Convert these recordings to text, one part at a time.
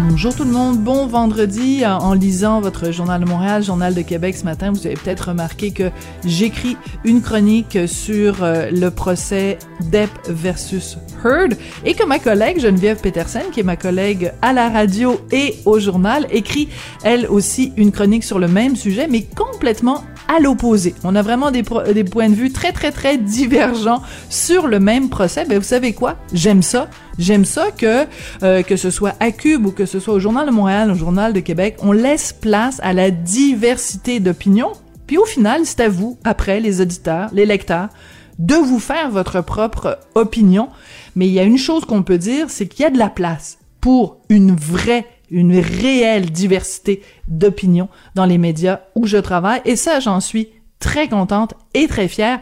Bonjour tout le monde, bon vendredi. En lisant votre Journal de Montréal, Journal de Québec ce matin, vous avez peut-être remarqué que j'écris une chronique sur euh, le procès Depp versus Heard et que ma collègue Geneviève Petersen, qui est ma collègue à la radio et au journal, écrit elle aussi une chronique sur le même sujet, mais complètement à l'opposé. On a vraiment des, points de vue très très très divergents sur le même procès. Ben vous savez quoi? J'aime ça. J'aime ça que euh, que ce soit à Cube ou que ce soit au Journal de Montréal, au Journal de Québec, on laisse place à la diversité d'opinions. Puis au final, c'est à vous, après les auditeurs, les lecteurs, de vous faire votre propre opinion. Mais il y a une chose qu'on peut dire, c'est qu'il y a de la place pour une vraie une réelle diversité d'opinions dans les médias où je travaille. Et ça, j'en suis très contente et très fière.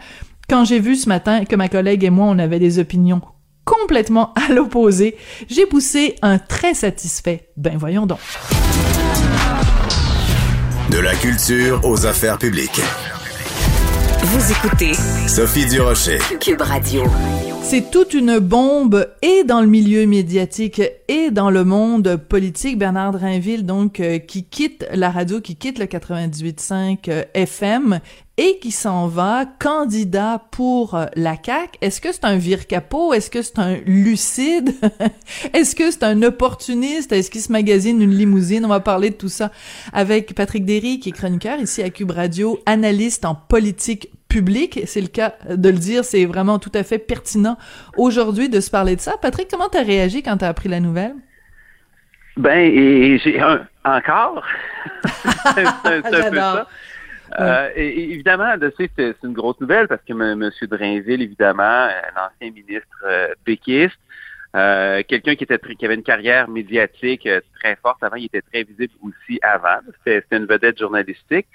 Quand j'ai vu ce matin que ma collègue et moi, on avait des opinions complètement à l'opposé, j'ai poussé un très satisfait. Ben voyons donc. De la culture aux affaires publiques. Vous écoutez Sophie Durocher. Cube Radio. C'est toute une bombe et dans le milieu médiatique et dans le monde politique. Bernard Drinville, donc, euh, qui quitte la radio, qui quitte le 98.5 euh, FM et qui s'en va candidat pour euh, la CAQ. Est-ce que c'est un vire-capot? Est-ce que c'est un lucide? Est-ce que c'est un opportuniste? Est-ce qu'il se magasine une limousine? On va parler de tout ça avec Patrick Derry, qui est chroniqueur ici à Cube Radio, analyste en politique public, c'est le cas de le dire, c'est vraiment tout à fait pertinent aujourd'hui de se parler de ça. Patrick, comment t'as réagi quand t'as appris la nouvelle? Ben, et j'ai un encore? c'est un, peu ça. Euh, et, évidemment, c'est une grosse nouvelle parce que M. Drainville, évidemment, un ancien ministre euh, péquiste, euh, quelqu'un qui était qui avait une carrière médiatique euh, très forte avant, il était très visible aussi avant. C'était une vedette journalistique.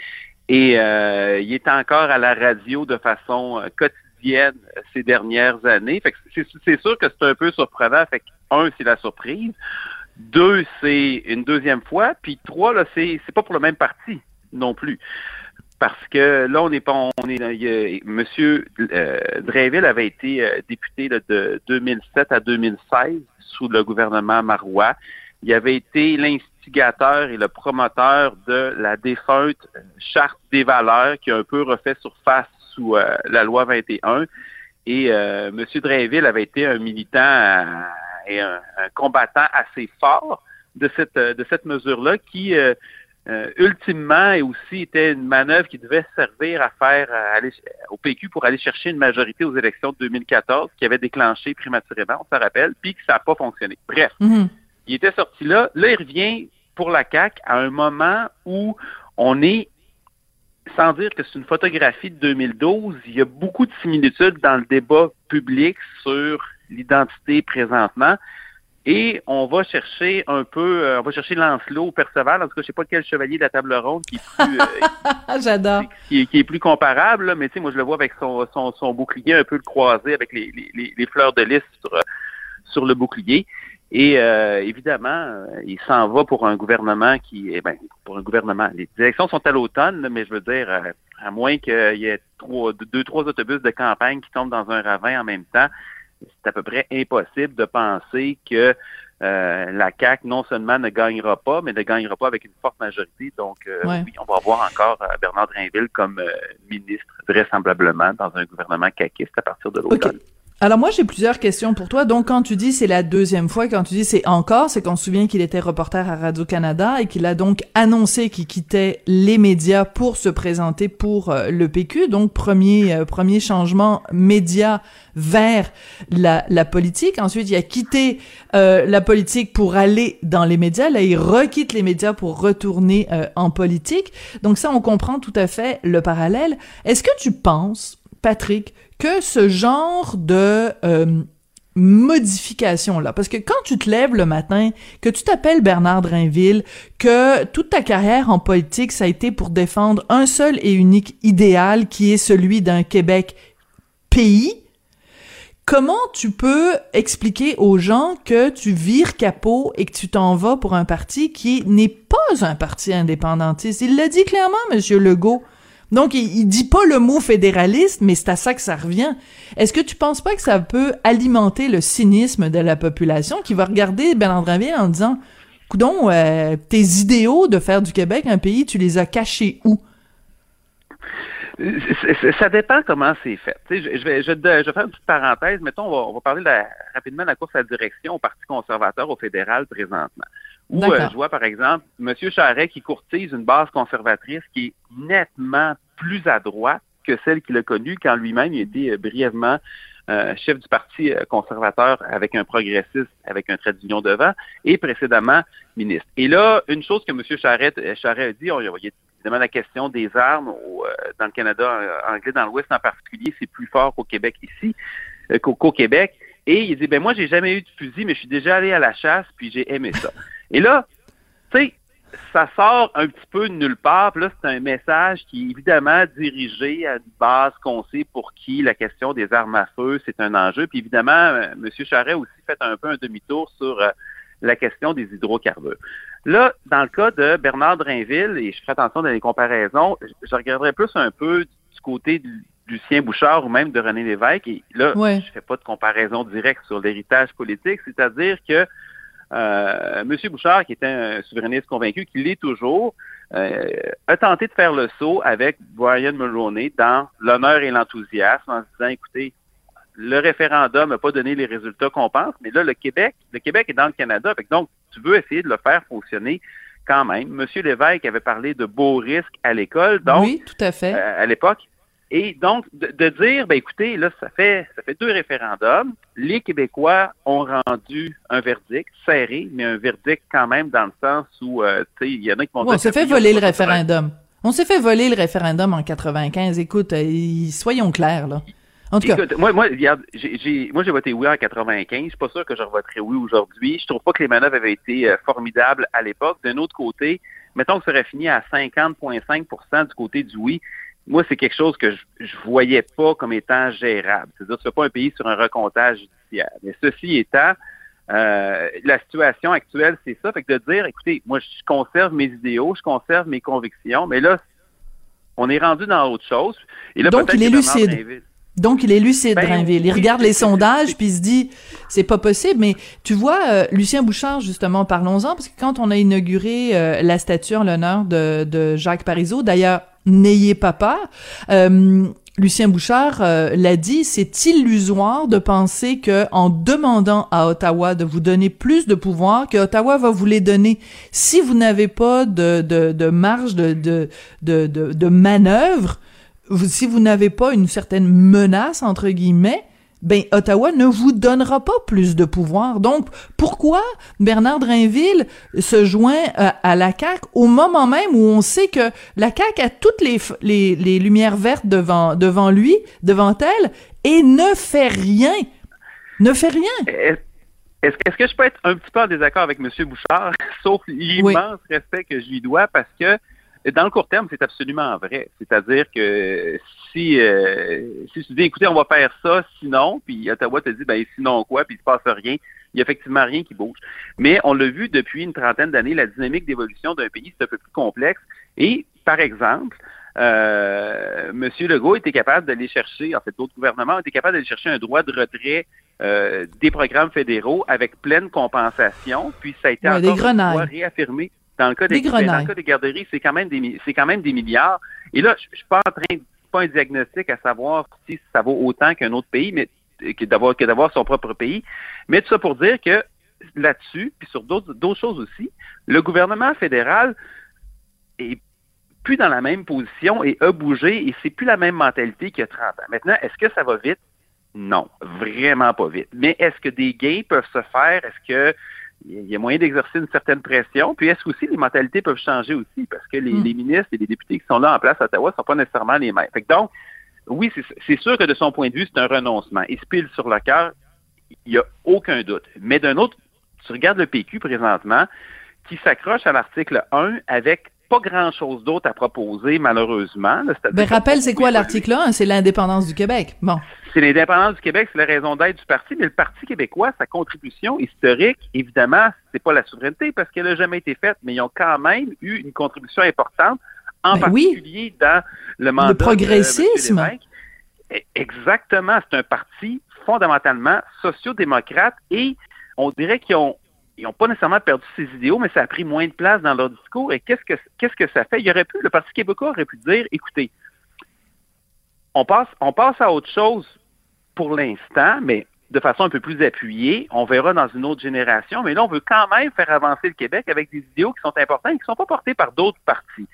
Et euh, il est encore à la radio de façon euh, quotidienne euh, ces dernières années. Fait c'est sûr que c'est un peu surprenant. Fait que, un, c'est la surprise. Deux, c'est une deuxième fois. Puis trois, là, c'est, c'est pas pour le même parti non plus. Parce que là, on n'est pas, on est, Monsieur euh, Drainville avait été député de 2007 à 2016 sous le gouvernement Marois. Il avait été l'instigateur et le promoteur de la défunte charte des valeurs qui a un peu refait surface sous euh, la loi 21. Et euh, M. Drainville avait été un militant euh, et un, combattant assez fort de cette de cette mesure-là qui ultimement et aussi était une manœuvre qui devait servir à faire aller, au PQ pour aller chercher une majorité aux élections de 2014 qui avait déclenché prématurément, on se rappelle, puis que ça n'a pas fonctionné. Bref, mm-hmm. il était sorti là. Là, il revient pour la CAC à un moment où on est sans dire que c'est une photographie de 2012, il y a beaucoup de similitudes dans le débat public sur l'identité présentement. Et on va chercher un peu, euh, on va chercher Lancelot ou Perceval, en tout cas, je sais pas quel chevalier de la table ronde qui est plus, euh, J'adore. Qui, est plus comparable, mais tu sais, moi je le vois avec son, son, bouclier un peu croisé avec les, les, les fleurs de lys sur, sur le bouclier. Et euh, évidemment, euh, il s'en va pour un gouvernement qui, eh ben, pour un gouvernement. Les élections sont à l'automne, mais je veux dire, euh, à moins qu'il y ait trois, deux, trois autobus de campagne qui tombent dans un ravin en même temps, c'est à peu près impossible de penser que la CAQ non seulement ne gagnera pas, mais ne gagnera pas avec une forte majorité. Donc, oui, on va voir encore Bernard Drinville comme ministre, vraisemblablement, dans un gouvernement caquiste à partir de l'automne. Alors moi j'ai plusieurs questions pour toi. Donc quand tu dis c'est la deuxième fois, quand tu dis c'est encore, c'est qu'on se souvient qu'il était reporter à Radio Canada et qu'il a donc annoncé qu'il quittait les médias pour se présenter pour euh, le PQ. Donc premier euh, premier changement média vers la, la politique. Ensuite il a quitté euh, la politique pour aller dans les médias. Là il requitte les médias pour retourner en politique. Donc ça on comprend tout à fait le parallèle. Est-ce que tu penses Patrick que ce genre de euh, modification-là? Parce que quand tu te lèves le matin, que tu t'appelles Bernard Drinville, que toute ta carrière en politique, ça a été pour défendre un seul et unique idéal qui est celui d'un Québec pays, comment tu peux expliquer aux gens que tu vires capot et que tu t'en vas pour un parti qui n'est pas un parti indépendantiste? Il l'a dit clairement, Monsieur Legault. Donc, il, dit pas le mot fédéraliste, mais c'est à ça que ça revient. Est-ce que tu penses pas que ça peut alimenter le cynisme de la population qui va regarder Bernard Drinville en disant, coudon, euh, tes idéaux de faire du Québec un pays, tu les as cachés où? Ça dépend comment c'est fait. je, vais, je, vais faire une petite parenthèse. Mettons, on va, parler rapidement de la course à la direction au Parti conservateur au fédéral présentement. Où euh, je vois, par exemple, M. Charret qui courtise une base conservatrice qui est nettement plus à droite que celle qu'il a connue quand lui-même il était euh, brièvement euh, chef du Parti conservateur avec un progressiste, avec un trait d'union devant, et précédemment ministre. Et là, une chose que M. Charret, Charret a dit, on, il y a évidemment la question des armes dans le Canada anglais, dans l'Ouest en particulier, c'est plus fort qu'au Québec ici, qu'au Québec. Et il dit, ben moi, j'ai jamais eu de fusil, mais je suis déjà allé à la chasse, puis j'ai aimé ça. Et là, tu sais, ça sort un petit peu de nulle part. Puis là, c'est un message qui est évidemment dirigé à une base qu'on sait pour qui la question des armes à feu, c'est un enjeu. Puis évidemment, euh, M. Charret aussi fait un peu un demi-tour sur euh, la question des hydrocarbures. Là, dans le cas de Bernard Drinville, et je ferai attention dans les comparaisons, je regarderai plus un peu du côté de Lucien Bouchard ou même de René Lévesque. Et là, je ne fais pas de comparaison directe sur l'héritage politique, c'est-à-dire que euh, Monsieur Bouchard, qui était un souverainiste convaincu, qui l'est toujours, euh, a tenté de faire le saut avec Brian Mulroney dans l'honneur et l'enthousiasme en se disant, écoutez, le référendum n'a pas donné les résultats qu'on pense, mais là, le Québec, le Québec est dans le Canada. donc, tu veux essayer de le faire fonctionner quand même. Monsieur Lévesque avait parlé de beaux risques à l'école. Donc, oui, tout à fait. Euh, à l'époque, et donc, de, dire, ben écoutez, là, ça fait ça fait deux référendums. Les Québécois ont rendu un verdict serré, mais un verdict quand même dans le sens où, euh, tu sais, il y en a qui vont On s'est fait voler le référendum. On s'est fait voler le référendum en 95. Écoute, euh, soyons clairs, là. En tout Écoute, moi, moi, j'ai, moi, j'ai voté oui en 95. Je suis pas sûr que je voterai oui aujourd'hui. Je trouve pas que les manœuvres avaient été euh, formidables à l'époque. D'un autre côté, mettons que ça aurait fini à 50,5% du côté du oui moi, c'est quelque chose que je, je voyais pas comme étant gérable. C'est-à-dire, c'est pas un pays sur un recomptage judiciaire. Mais ceci étant, euh, la situation actuelle, c'est ça. Fait que de dire, écoutez, moi, je conserve mes idéaux, je conserve mes convictions, mais là, on est rendu dans autre chose. Et là, Donc, il est lucide. Donc, il est lucide, ben, Il regarde les sondages, puis il se dit, c'est pas possible. Mais tu vois, euh, Lucien Bouchard, justement, parlons-en, parce que quand on a inauguré euh, la statue en l'honneur de, de Jacques Parizeau, d'ailleurs, n'ayez pas peur. Euh, Lucien Bouchard euh, l'a dit, c'est illusoire de penser que en demandant à Ottawa de vous donner plus de pouvoir, que Ottawa va vous les donner. Si vous n'avez pas de, de, de marge de, de, de, de manœuvre, si vous n'avez pas une certaine menace entre guillemets, ben Ottawa ne vous donnera pas plus de pouvoir. Donc pourquoi Bernard Drinville se joint euh, à, la CAQ au moment même où on sait que la CAQ a toutes les, les, les lumières vertes devant devant lui, devant elle et ne fait rien. Ne fait rien. Est-ce que je peux être un petit peu en désaccord avec M. Bouchard, sauf l'immense respect que je lui dois, parce que dans le court terme, c'est absolument vrai. C'est-à-dire que si, euh, si tu dis, écoutez, on va faire ça, sinon, puis Ottawa te dit, ben sinon quoi, puis il se passe rien, Il n'y a effectivement rien qui bouge. Mais on l'a vu depuis une trentaine d'années, la dynamique d'évolution d'un pays, c'est un peu plus complexe. Et, par exemple, euh, M. Legault était capable d'aller chercher, en fait, d'autres gouvernements étaient capables d'aller chercher un droit de retrait euh, des programmes fédéraux avec pleine compensation, puis ça a été encore réaffirmé. Dans le cas des, dans le cas des garderies, c'est quand même des c'est quand même des milliards. Et là, je, ne suis pas en train de pas un diagnostic à savoir si ça vaut autant qu'un autre pays, mais que d'avoir que d'avoir son propre pays. Mais tout ça pour dire que là-dessus, puis sur d'autres d'autres choses aussi, le gouvernement fédéral est plus dans la même position et a bougé et c'est plus la même mentalité qu'il y a 30 ans. Maintenant, est-ce que ça va vite? Non, vraiment pas vite. Mais est-ce que des gains peuvent se faire? Est-ce que il y a moyen d'exercer une certaine pression. Puis est-ce aussi les mentalités peuvent changer aussi? Parce que les, hmm. ministres et les députés qui sont là en place à Ottawa ne sont pas nécessairement les mêmes. Fait donc, oui, c'est sûr que de son point de vue, c'est un renoncement. Il se pile sur le cœur, il n'y a aucun doute. Mais d'un autre, tu regardes le PQ présentement, qui s'accroche à l'article 1 avec pas grand-chose d'autre à proposer, malheureusement. Mais rappelle, c'est quoi l'article 1? C'est l'indépendance du Québec. Bon. C'est l'indépendance du Québec, c'est la raison d'être du parti, mais le Parti québécois, sa contribution historique, évidemment, c'est pas la souveraineté parce qu'elle n'a jamais été faite, mais ils ont quand même eu une contribution importante, en ben particulier dans le mandat le progressisme. E, exactement, c'est un parti fondamentalement sociodémocrate et on dirait qu'ils ont ils n'ont pas nécessairement perdu ses idéaux, mais ça a pris moins de place dans leur discours. Et qu'est-ce que qu'est-ce que ça fait? Il aurait pu, le Parti québécois aurait pu dire, écoutez, on passe, on passe à autre chose pour l'instant, mais de façon un peu plus appuyée. On verra dans une autre génération, mais là, on veut quand même faire avancer le Québec avec des idéaux qui sont importants et qui ne sont pas portés par d'autres partis.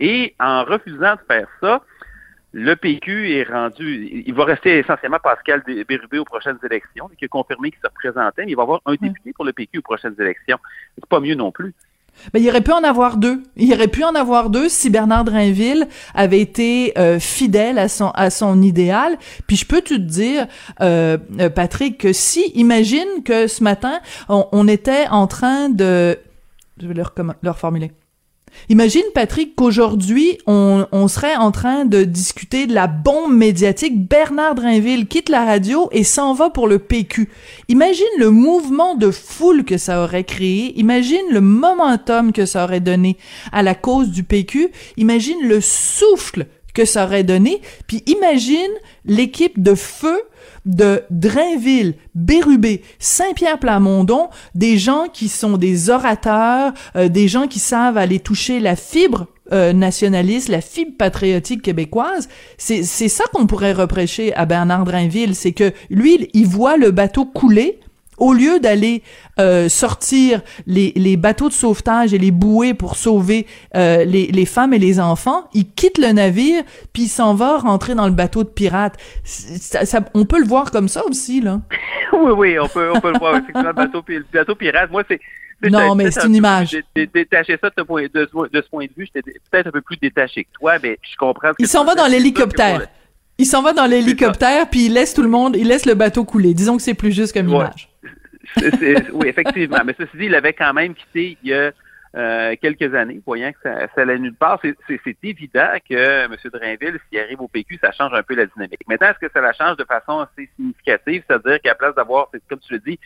Et en refusant de faire ça, le PQ est rendu, il va rester essentiellement Pascal Bérubé aux prochaines élections, qui a confirmé qu'il se représentait, mais il va y avoir un député pour le PQ aux prochaines élections. C'est pas mieux non plus. Mais il aurait pu en avoir deux. Il aurait pu en avoir deux si Bernard Drainville avait été euh, fidèle à son à son idéal. Puis je peux te dire, euh, euh, Patrick, que si imagine que ce matin on, était en train de, je vais leur, leur formuler. Imagine, Patrick, qu'aujourd'hui, on, serait en train de discuter de la bombe médiatique. Bernard Drinville quitte la radio et s'en va pour le PQ. Imagine le mouvement de foule que ça aurait créé. Imagine le momentum que ça aurait donné à la cause du PQ. Imagine le souffle que ça aurait donné. Puis imagine l'équipe de feu de Drainville, Bérubé, Saint-Pierre-Plamondon, des gens qui sont des orateurs, euh, des gens qui savent aller toucher la fibre euh, nationaliste, la fibre patriotique québécoise. C'est ça qu'on pourrait reprocher à Bernard Drainville, c'est que lui, il voit le bateau couler au lieu d'aller euh, sortir les, les, bateaux de sauvetage et les bouées pour sauver euh, les, les, femmes et les enfants, il quitte le navire puis il s'en va rentrer dans le bateau de pirates. Ça, on peut le voir comme ça aussi là. oui oui, on peut on peut le voir effectivement le bateau, le bateau pirate. Moi c'est non, mais c'est une image. Détacher ça de ce point de, ce point de vue, j'étais peut-être un peu plus détaché que toi, mais je comprends. il s'en va dans l'hélicoptère. Il s'en va dans l'hélicoptère, puis il laisse tout le monde, il laisse le bateau couler. Disons que c'est plus juste comme image oui, effectivement. Mais ceci dit, il avait quand même quitté il y a euh, quelques années, voyant que ça, ça allait nulle part. C'est évident que M. Drainville, s'il arrive au PQ, ça change un peu la dynamique. Maintenant, est-ce que ça la change de façon assez significative? C'est-à-dire qu'à la place d'avoir, comme tu le dis,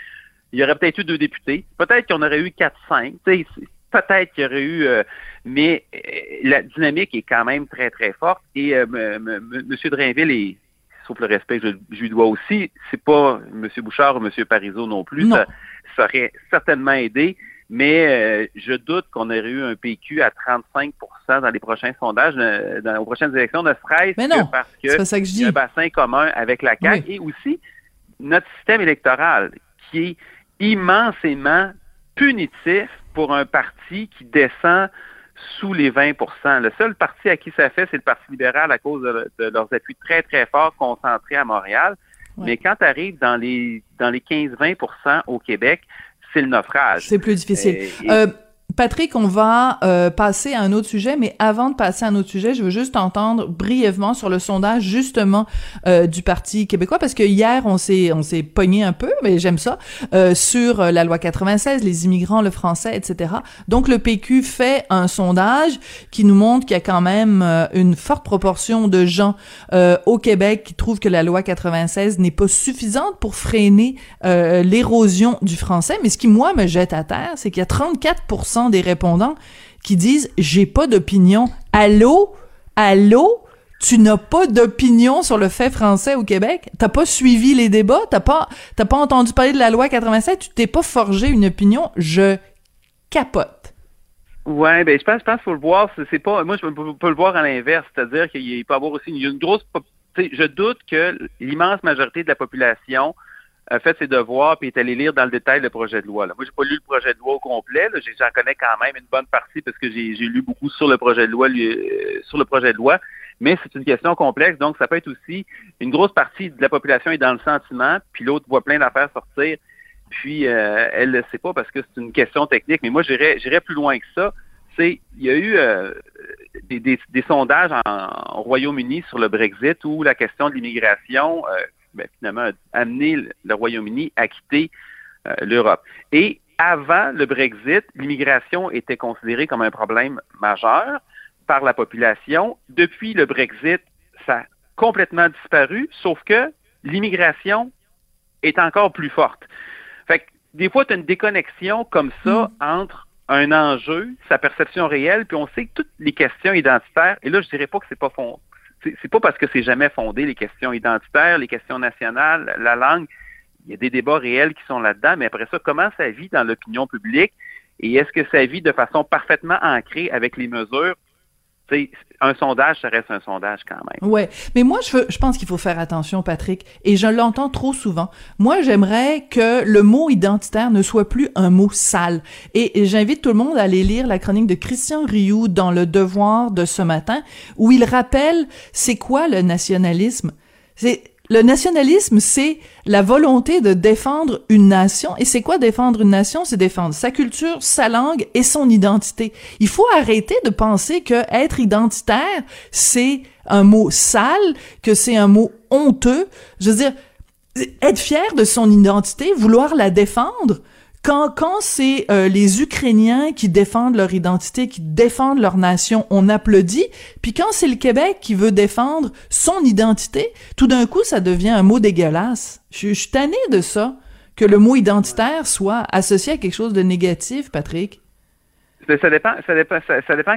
il y aurait peut-être eu deux députés. Peut-être qu'on aurait eu quatre, cinq. Peut-être qu'il y aurait eu... Euh, mais euh, la dynamique est quand même très, très forte. Et M. Drainville est sauf le respect je, lui dois aussi, c'est pas M. Bouchard ou M. Parizeau non plus. Ça, aurait certainement aidé, mais euh, je doute qu'on aurait eu un PQ à 35% dans les prochains sondages, euh, dans, les prochaines élections, ne serait-ce que parce que y a un bassin commun avec la CAQ et aussi notre système électoral qui est immensément punitif pour un parti qui descend sous les 20% Le seul parti à qui ça fait, c'est le Parti libéral à cause de, leurs appuis très, très forts concentrés à Montréal. Mais quand tu arrives dans les, dans les 15-20% au Québec, c'est le naufrage. C'est plus difficile. Euh, Patrick, on va euh, passer à un autre sujet, mais avant de passer à un autre sujet, je veux juste entendre brièvement sur le sondage justement euh, du Parti québécois, parce que hier on s'est on s'est pogné un peu, mais j'aime ça, euh, sur la loi 96, les immigrants, le français, etc. Donc le PQ fait un sondage qui nous montre qu'il y a quand même une forte proportion de gens au Québec qui trouvent que la loi 96 n'est pas suffisante pour freiner l'érosion du français. Mais ce qui moi me jette à terre, c'est qu'il y a 34% des répondants qui disent j'ai pas d'opinion. Allô? Allô? Tu n'as pas d'opinion sur le fait français au Québec? T'as pas suivi les débats? T'as pas, t'as pas entendu parler de la loi 87? Tu t'es pas forgé une opinion? Je capote. Ouais, ben je pense, je pense qu'il faut le voir. C'est pas, moi je peux, le voir à l'inverse, c'est-à-dire qu'il peut y avoir aussi une grosse, je doute que l'immense majorité de la population a fait ses devoirs puis est allé lire dans le détail le projet de loi. Là. Moi, j'ai pas lu le projet de loi au complet. J'en connais quand même une bonne partie parce que j'ai lu beaucoup sur le projet de loi, euh, sur le projet de loi. Mais c'est une question complexe, donc ça peut être aussi une grosse partie de la population est dans le sentiment, puis l'autre voit plein d'affaires sortir, puis euh, elle le sait pas parce que c'est une question technique. Mais moi, j'irais j'irais plus loin que ça. C'est il y a eu euh, des, sondages en, au Royaume-Uni sur le Brexit où la question de l'immigration euh, ben, finalement amené le Royaume-Uni à quitter euh, l'Europe. Et avant le Brexit, l'immigration était considérée comme un problème majeur par la population. Depuis le Brexit, ça a complètement disparu, sauf que l'immigration est encore plus forte. Fait que des fois, tu as une déconnexion comme ça mm. entre un enjeu, sa perception réelle, puis on sait que toutes les questions identitaires, et là, je dirais pas que c'est pas fond, c'est pas parce que c'est jamais fondé les questions identitaires, les questions nationales, la langue. Il y a des débats réels qui sont là-dedans, mais après ça, comment ça vit dans l'opinion publique? Et est-ce que ça vit de façon parfaitement ancrée avec les mesures un sondage, ça reste un sondage quand même. Ouais, mais moi je, je pense qu'il faut faire attention, Patrick, et je l'entends trop souvent. Moi, j'aimerais que le mot identitaire ne soit plus un mot sale. Et, j'invite tout le monde à aller lire la chronique de Christian Rioux dans Le Devoir de ce matin, où il rappelle c'est quoi le nationalisme? C'est le nationalisme, c'est la volonté de défendre une nation. Et c'est quoi défendre une nation? C'est défendre sa culture, sa langue et son identité. Il faut arrêter de penser que être identitaire, c'est un mot sale, que c'est un mot honteux. Je veux dire, être fier de son identité, vouloir la défendre, quand, quand c'est euh, les Ukrainiens qui défendent leur identité, qui défendent leur nation, on applaudit. Puis quand c'est le Québec qui veut défendre son identité, tout d'un coup, ça devient un mot dégueulasse. Je, suis tanné de ça, que le mot identitaire soit associé à quelque chose de négatif, Patrick. Ça dépend, ça dépend, ça, dépend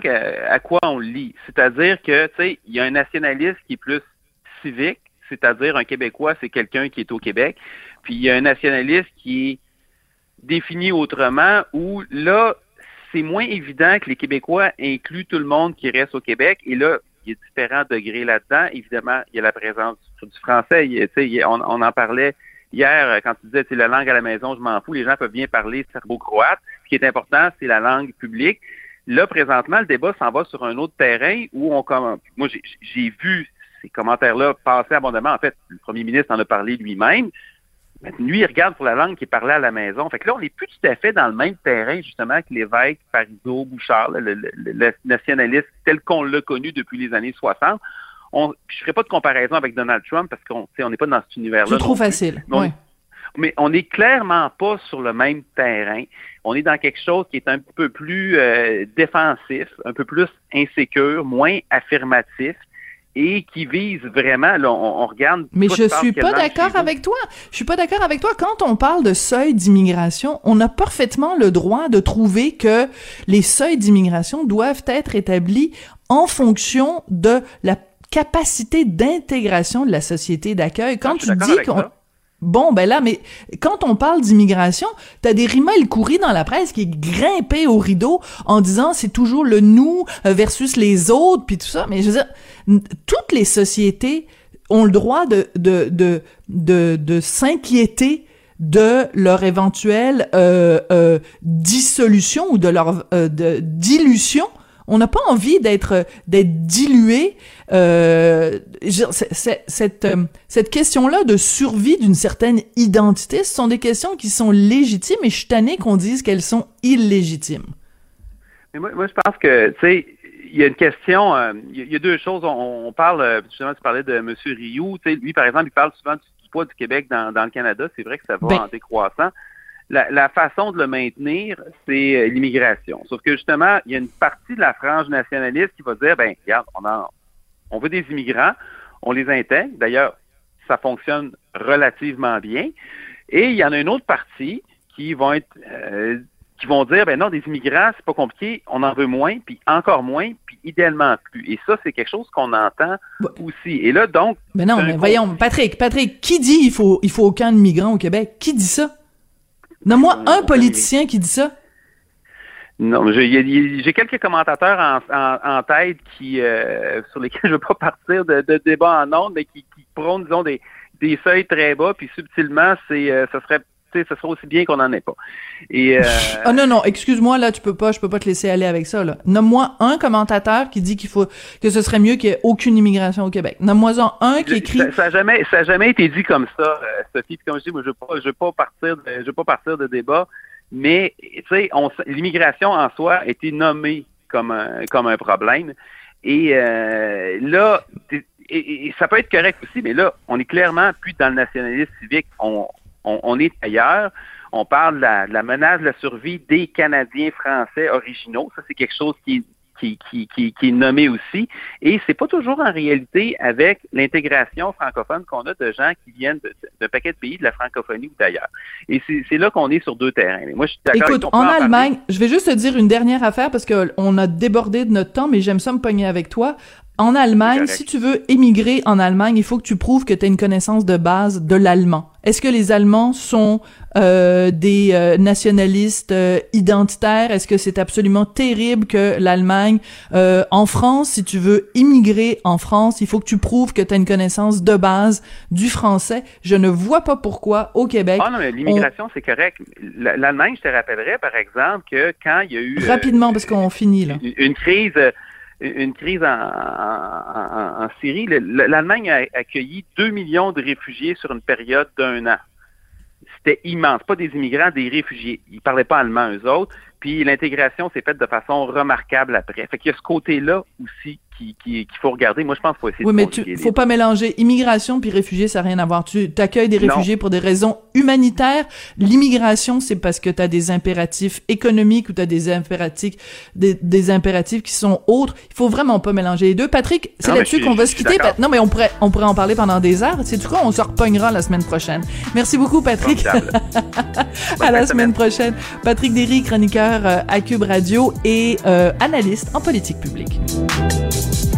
à, quoi on lit. C'est-à-dire que, tu sais, il y a un nationaliste qui est plus civique, c'est-à-dire un Québécois, c'est quelqu'un qui est au Québec. Puis il y a un nationaliste qui est défini autrement, où là, c'est moins évident que les Québécois incluent tout le monde qui reste au Québec. Et là, il y a différents degrés là-dedans. Évidemment, il y a la présence du français. on, en parlait hier quand tu disais, la langue à la maison, je m'en fous. Les gens peuvent bien parler serbo-croate. Ce qui est important, c'est la langue publique. Là, présentement, le débat s'en va sur un autre terrain où on comme moi j'ai vu ces commentaires-là passer abondamment. En fait, le premier ministre en a parlé lui-même. Lui, il regarde pour la langue qui est parlée à la maison. Fait que là, on n'est plus tout à fait dans le même terrain, justement, que l'évêque Parizeau Bouchard, le, nationaliste tel qu'on l'a connu depuis les années 60. On, je ne ferai pas de comparaison avec Donald Trump parce qu'on n'est pas dans cet univers-là. C'est trop facile. Mais, mais on n'est clairement pas sur le même terrain. On est dans quelque chose qui est un peu plus euh, défensif, un peu plus insécure, moins affirmatif et qui vise vraiment, là, on, regarde. Mais je suis pas d'accord avec toi. Je suis pas d'accord avec toi. Quand on parle de seuil d'immigration, on a parfaitement le droit de trouver que les seuils d'immigration doivent être établis en fonction de la capacité d'intégration de la société d'accueil. Quand tu dis qu'on Bon, ben là, mais quand on parle d'immigration, t'as des rimels couris dans la presse qui est grimpé au rideau en disant c'est toujours le nous versus les autres, puis tout ça. Mais je veux dire, toutes les sociétés ont le droit de, de, de, de, de s'inquiéter de leur éventuelle euh, euh, dissolution ou de leur euh, dilution. On n'a pas envie d'être d'être dilué. Euh, cette euh, cette question-là de survie d'une certaine identité, ce sont des questions qui sont légitimes et je suis qu'on dise qu'elles sont illégitimes. Mais moi, moi, je pense que, tu sais, il y a une question, euh, il y a deux choses. On, parle, euh, justement, tu parlais de M. Rioux. Tu sais, lui, par exemple, il parle souvent du poids du Québec dans, le Canada. C'est vrai que ça va ben en décroissant. La, façon de le maintenir, c'est euh, l'immigration. Sauf que, justement, il y a une partie de la frange nationaliste qui va dire, ben, regarde, on, on veut des immigrants, on les intègre. D'ailleurs, ça fonctionne relativement bien. Et il y en a une autre partie qui vont être qui vont dire ben non, des immigrants, c'est pas compliqué, on en veut moins, puis encore moins, puis idéalement plus. Et ça, c'est quelque chose qu'on entend aussi. Et là, donc. Mais non, mais voyons, Patrick, Patrick, qui dit il faut il faut aucun migrant au Québec? Qui dit ça? Nomme-moi un politicien qui dit ça. Non, j'ai quelques commentateurs en, tête qui euh, sur lesquels je ne veux pas partir de, débat en ondes, mais qui, qui prônent, disons, des, des seuils très bas, puis subtilement, c'est euh, ce serait ce serait aussi bien qu'on n'en ait pas. Et, euh... Ah non, non, excuse-moi, là, tu peux pas, je peux pas te laisser aller avec ça, là. Nomme-moi un commentateur qui dit qu'il faut, que ce serait mieux qu'il y ait aucune immigration au Québec. Nomme-moi un qui écrit. Ça, n'a jamais, ça a jamais été dit comme ça, euh, Sophie. Puis comme je dis, moi, je veux pas, je veux pas partir, de, je veux pas partir de débat. Mais, tu sais, l'immigration en soi a été nommée comme un, comme un problème. Et euh, là, et, ça peut être correct aussi, mais là, on est clairement plus dans le nationalisme civique. On, on, est ailleurs. On parle de la, menace de la survie des Canadiens français originaux. Ça, c'est quelque chose qui, qui, qui, qui, est nommé aussi. Et c'est pas toujours en réalité avec l'intégration francophone qu'on a de gens qui viennent d'un paquet de pays de la francophonie ou d'ailleurs. Et c'est là qu'on est sur deux terrains. moi, je suis d'accord Écoute, en, Allemagne, je vais juste te dire une dernière affaire parce qu'on a débordé de notre temps, mais j'aime ça me pogner avec toi. En Allemagne, si tu veux émigrer en Allemagne, il faut que tu prouves que tu as une connaissance de base de l'allemand. Est-ce que les Allemands sont euh, des euh, nationalistes euh, identitaires? Est-ce que c'est absolument terrible que l'Allemagne, en France, si tu veux immigrer en France, il faut que tu prouves que tu as une connaissance de base du français. Je ne vois pas pourquoi au Québec. Ah non, mais l'immigration, c'est correct. L'Allemagne, je te rappellerai, par exemple, que quand il y a eu... Rapidement, parce qu'on finit, là. une crise une crise en, Syrie, l'Allemagne a accueilli 2 millions de réfugiés sur une période d'un an. C'était immense, pas des immigrants, des réfugiés. Ils parlaient pas allemand, eux autres. Puis l'intégration s'est faite de façon remarquable après. Fait qu'il y a ce côté-là aussi qu'il faut regarder. Moi, je pense qu'il faut essayer oui, mais tu faut pas mélanger immigration puis réfugiés, ça n'a rien à voir. Tu accueilles des réfugiés pour des raisons humanitaires. L'immigration, c'est parce que tu as des impératifs économiques ou tu as des impératifs des, impératifs qui sont autres. Il faut vraiment pas mélanger les deux. Patrick, c'est là-dessus qu'on va se quitter. Non, mais on pourrait on pourrait en parler pendant des heures. C'est tout cas, on se repognera la semaine prochaine. Merci beaucoup, Patrick. à la semaine prochaine. Patrick Derry, chroniqueur euh, à Cube Radio et euh, analyste en politique publique. Thank you